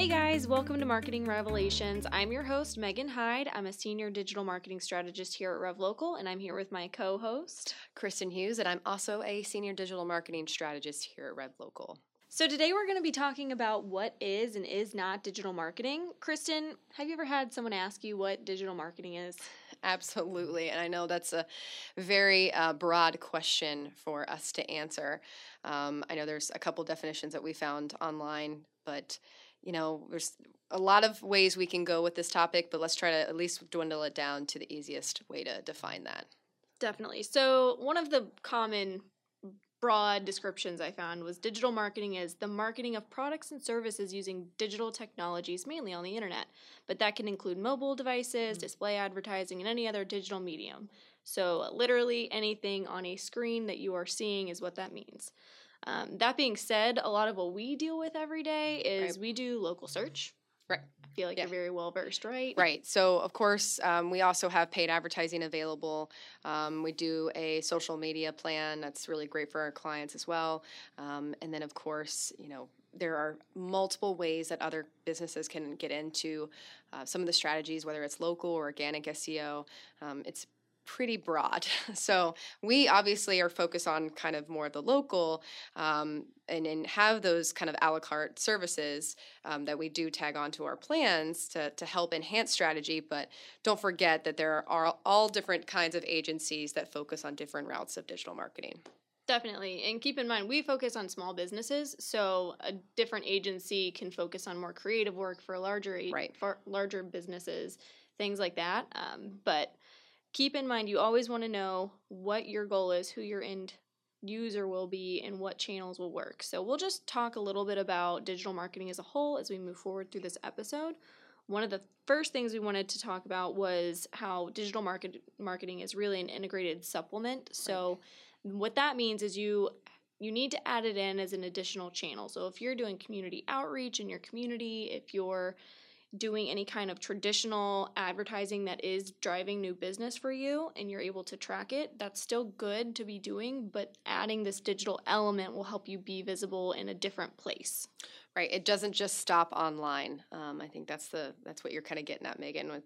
Hey guys, welcome to Marketing Revelations. I'm your host, Megan Hyde. I'm a senior digital marketing strategist here at RevLocal, and I'm here with my co host, Kristen Hughes, and I'm also a senior digital marketing strategist here at RevLocal. So, today we're going to be talking about what is and is not digital marketing. Kristen, have you ever had someone ask you what digital marketing is? Absolutely. And I know that's a very uh, broad question for us to answer. Um, I know there's a couple definitions that we found online, but you know, there's a lot of ways we can go with this topic, but let's try to at least dwindle it down to the easiest way to define that. Definitely. So, one of the common broad descriptions I found was digital marketing is the marketing of products and services using digital technologies, mainly on the internet. But that can include mobile devices, mm-hmm. display advertising, and any other digital medium. So, literally anything on a screen that you are seeing is what that means. Um, that being said, a lot of what we deal with every day is right. we do local search. Right. I feel like yeah. you're very well versed, right? Right. So, of course, um, we also have paid advertising available. Um, we do a social media plan that's really great for our clients as well. Um, and then, of course, you know, there are multiple ways that other businesses can get into uh, some of the strategies, whether it's local or organic SEO. Um, it's pretty broad. So we obviously are focused on kind of more the local um, and, and have those kind of a la carte services um, that we do tag onto our plans to, to help enhance strategy. But don't forget that there are all different kinds of agencies that focus on different routes of digital marketing. Definitely. And keep in mind, we focus on small businesses, so a different agency can focus on more creative work for larger right. for larger businesses, things like that. Um, but keep in mind you always want to know what your goal is, who your end user will be, and what channels will work. So, we'll just talk a little bit about digital marketing as a whole as we move forward through this episode. One of the first things we wanted to talk about was how digital market marketing is really an integrated supplement. So, what that means is you you need to add it in as an additional channel. So if you're doing community outreach in your community, if you're doing any kind of traditional advertising that is driving new business for you and you're able to track it, that's still good to be doing, but adding this digital element will help you be visible in a different place. Right. It doesn't just stop online. Um, I think that's the that's what you're kind of getting at, Megan. With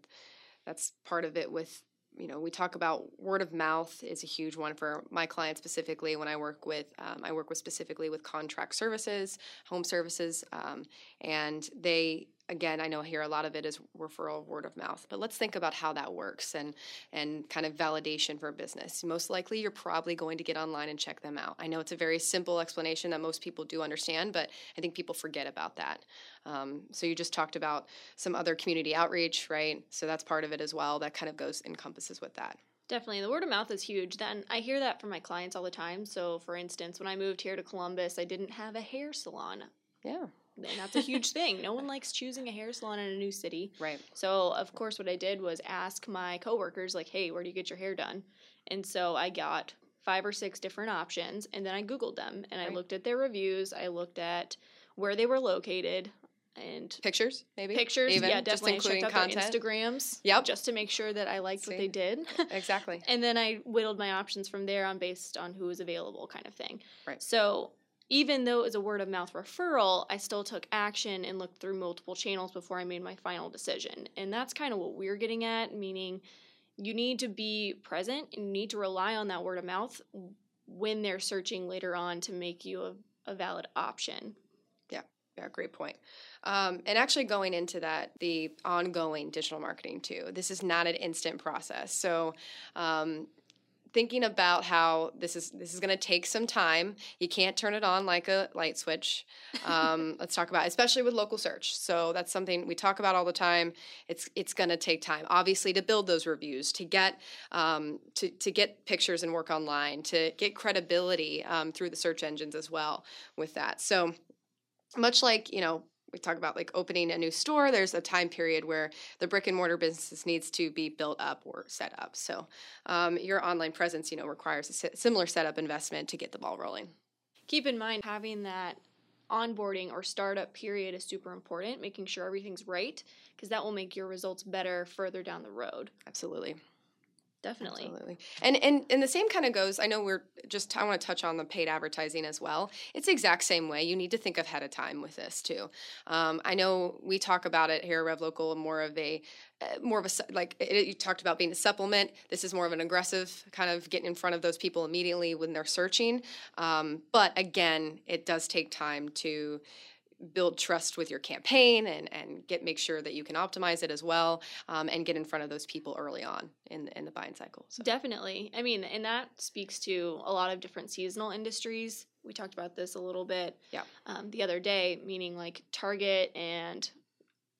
that's part of it with you know we talk about word of mouth is a huge one for my clients specifically when i work with um, i work with specifically with contract services home services um, and they again, I know here a lot of it is referral word of mouth, but let's think about how that works and and kind of validation for a business. Most likely, you're probably going to get online and check them out. I know it's a very simple explanation that most people do understand, but I think people forget about that. Um, so you just talked about some other community outreach, right? So that's part of it as well. That kind of goes encompasses with that. Definitely. The word of mouth is huge. Then I hear that from my clients all the time. So, for instance, when I moved here to Columbus, I didn't have a hair salon. Yeah and that's a huge thing. No one likes choosing a hair salon in a new city. Right. So, of course, what I did was ask my coworkers, like, hey, where do you get your hair done? And so I got five or six different options, and then I Googled them and right. I looked at their reviews. I looked at where they were located and pictures, maybe pictures. Even, yeah, definitely. Just including I checked out content. their Instagrams. Yep. Just to make sure that I liked See? what they did. exactly. and then I whittled my options from there on based on who was available, kind of thing. Right. So even though it was a word of mouth referral, I still took action and looked through multiple channels before I made my final decision. And that's kind of what we're getting at, meaning you need to be present and you need to rely on that word of mouth when they're searching later on to make you a, a valid option. Yeah, yeah, great point. Um, and actually, going into that, the ongoing digital marketing too. This is not an instant process. So, um, thinking about how this is this is going to take some time. You can't turn it on like a light switch. Um, let's talk about, especially with local search. So that's something we talk about all the time. It's it's going to take time, obviously, to build those reviews, to get um, to to get pictures and work online, to get credibility um, through the search engines as well with that. So much like you know we talk about like opening a new store there's a time period where the brick and mortar business needs to be built up or set up. So um, your online presence you know requires a similar setup investment to get the ball rolling. Keep in mind having that onboarding or startup period is super important making sure everything's right because that will make your results better further down the road. Absolutely definitely. Absolutely. and and and the same kind of goes i know we're just i want to touch on the paid advertising as well. It's the exact same way. You need to think ahead of time with this too. Um, i know we talk about it here at RevLocal more of a uh, more of a like it, you talked about being a supplement. This is more of an aggressive kind of getting in front of those people immediately when they're searching. Um, but again it does take time to build trust with your campaign and, and get make sure that you can optimize it as well um, and get in front of those people early on in, in the buying cycle so. definitely i mean and that speaks to a lot of different seasonal industries we talked about this a little bit yeah. um, the other day meaning like target and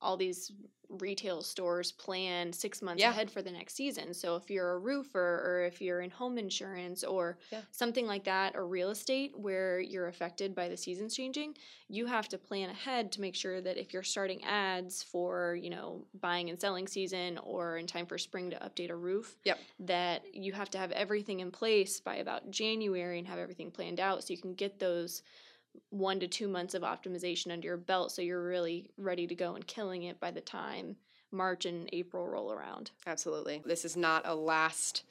all these retail stores plan six months yeah. ahead for the next season. So if you're a roofer or if you're in home insurance or yeah. something like that, or real estate where you're affected by the seasons changing, you have to plan ahead to make sure that if you're starting ads for, you know, buying and selling season or in time for spring to update a roof, yep. that you have to have everything in place by about January and have everything planned out so you can get those one to two months of optimization under your belt so you're really ready to go and killing it by the time March and April roll around. Absolutely. This is not a last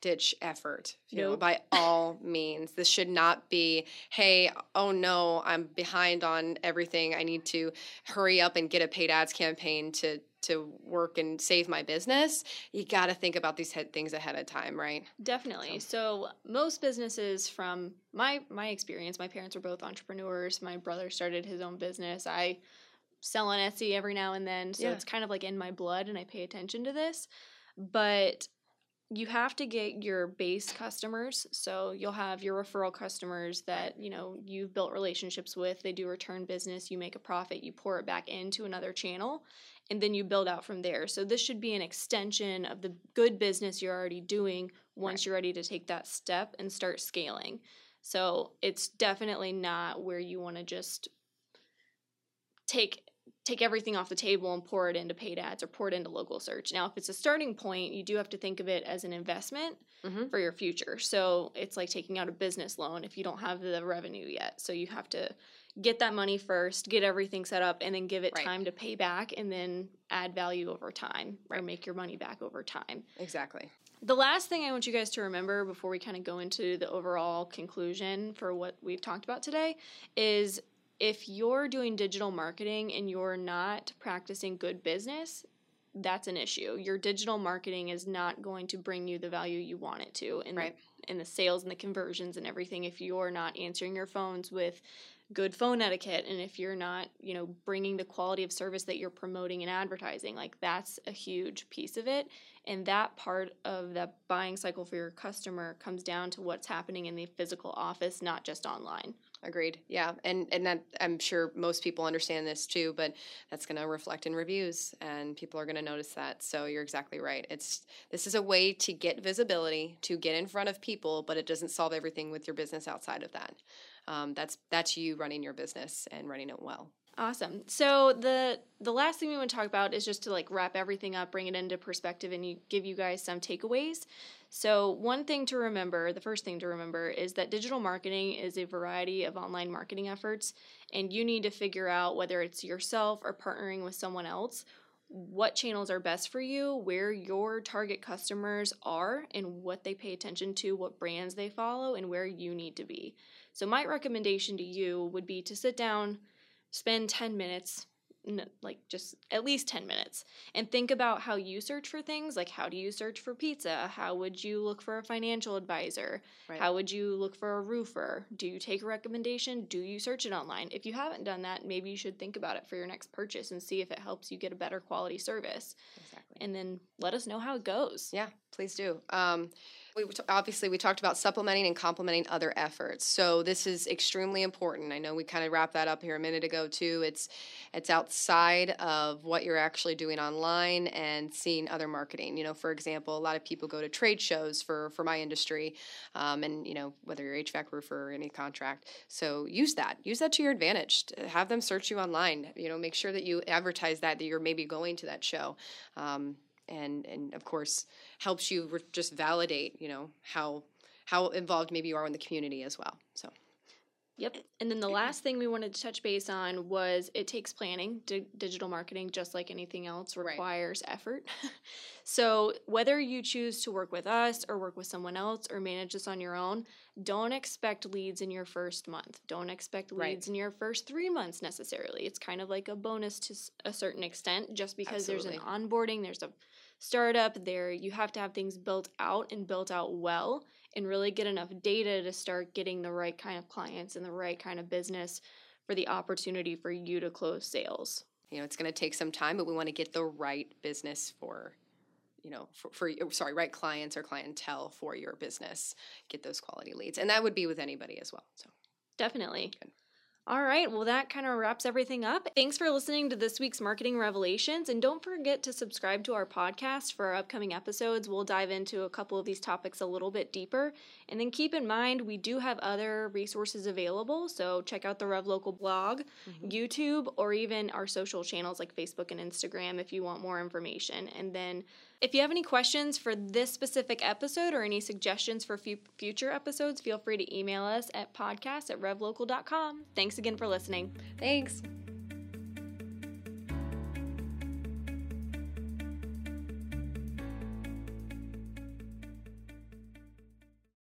ditch effort you nope. know by all means this should not be hey oh no i'm behind on everything i need to hurry up and get a paid ads campaign to to work and save my business, you got to think about these things ahead of time, right? Definitely. So. so, most businesses from my my experience, my parents were both entrepreneurs. My brother started his own business. I sell on Etsy every now and then, so yeah. it's kind of like in my blood and I pay attention to this. But you have to get your base customers so you'll have your referral customers that you know you've built relationships with they do return business you make a profit you pour it back into another channel and then you build out from there. So this should be an extension of the good business you're already doing once right. you're ready to take that step and start scaling. So it's definitely not where you want to just take take everything off the table and pour it into paid ads or pour it into local search. Now, if it's a starting point, you do have to think of it as an investment mm-hmm. for your future. So it's like taking out a business loan if you don't have the revenue yet. So you have to get that money first, get everything set up, and then give it right. time to pay back and then add value over time right. or make your money back over time. Exactly. The last thing I want you guys to remember before we kind of go into the overall conclusion for what we've talked about today is if you're doing digital marketing and you're not practicing good business, that's an issue. Your digital marketing is not going to bring you the value you want it to in, right. the, in the sales and the conversions and everything if you're not answering your phones with good phone etiquette and if you're not you know bringing the quality of service that you're promoting and advertising like that's a huge piece of it. And that part of the buying cycle for your customer comes down to what's happening in the physical office not just online agreed. Yeah and and that i'm sure most people understand this too but that's going to reflect in reviews and people are going to notice that. So you're exactly right. It's this is a way to get visibility to get in front of people but it doesn't solve everything with your business outside of that. Um, that's that's you running your business and running it well. Awesome. So the the last thing we want to talk about is just to like wrap everything up, bring it into perspective, and you, give you guys some takeaways. So one thing to remember, the first thing to remember, is that digital marketing is a variety of online marketing efforts, and you need to figure out whether it's yourself or partnering with someone else what channels are best for you, where your target customers are, and what they pay attention to, what brands they follow, and where you need to be. So, my recommendation to you would be to sit down, spend 10 minutes, like just at least 10 minutes, and think about how you search for things. Like, how do you search for pizza? How would you look for a financial advisor? Right. How would you look for a roofer? Do you take a recommendation? Do you search it online? If you haven't done that, maybe you should think about it for your next purchase and see if it helps you get a better quality service. Exactly. And then let us know how it goes. Yeah, please do. Um, we obviously we talked about supplementing and complementing other efforts. So this is extremely important. I know we kind of wrapped that up here a minute ago too. It's it's outside of what you're actually doing online and seeing other marketing. You know, for example, a lot of people go to trade shows for for my industry, um, and you know whether you're HVAC roofer or any contract. So use that. Use that to your advantage. Have them search you online. You know, make sure that you advertise that that you're maybe going to that show. Um, and and of course helps you re- just validate you know how how involved maybe you are in the community as well so Yep. And then the last thing we wanted to touch base on was it takes planning. D- digital marketing, just like anything else, requires right. effort. so, whether you choose to work with us or work with someone else or manage this on your own, don't expect leads in your first month. Don't expect leads right. in your first three months necessarily. It's kind of like a bonus to a certain extent, just because Absolutely. there's an onboarding, there's a startup, there you have to have things built out and built out well and really get enough data to start getting the right kind of clients and the right kind of business for the opportunity for you to close sales. You know, it's going to take some time, but we want to get the right business for you know for, for oh, sorry right clients or clientele for your business get those quality leads and that would be with anybody as well so definitely Good. All right, well, that kind of wraps everything up. Thanks for listening to this week's Marketing Revelations. And don't forget to subscribe to our podcast for our upcoming episodes. We'll dive into a couple of these topics a little bit deeper. And then keep in mind, we do have other resources available. So check out the RevLocal blog, mm-hmm. YouTube, or even our social channels like Facebook and Instagram if you want more information. And then if you have any questions for this specific episode or any suggestions for future episodes, feel free to email us at podcast at revlocal.com. Thanks again for listening. Thanks.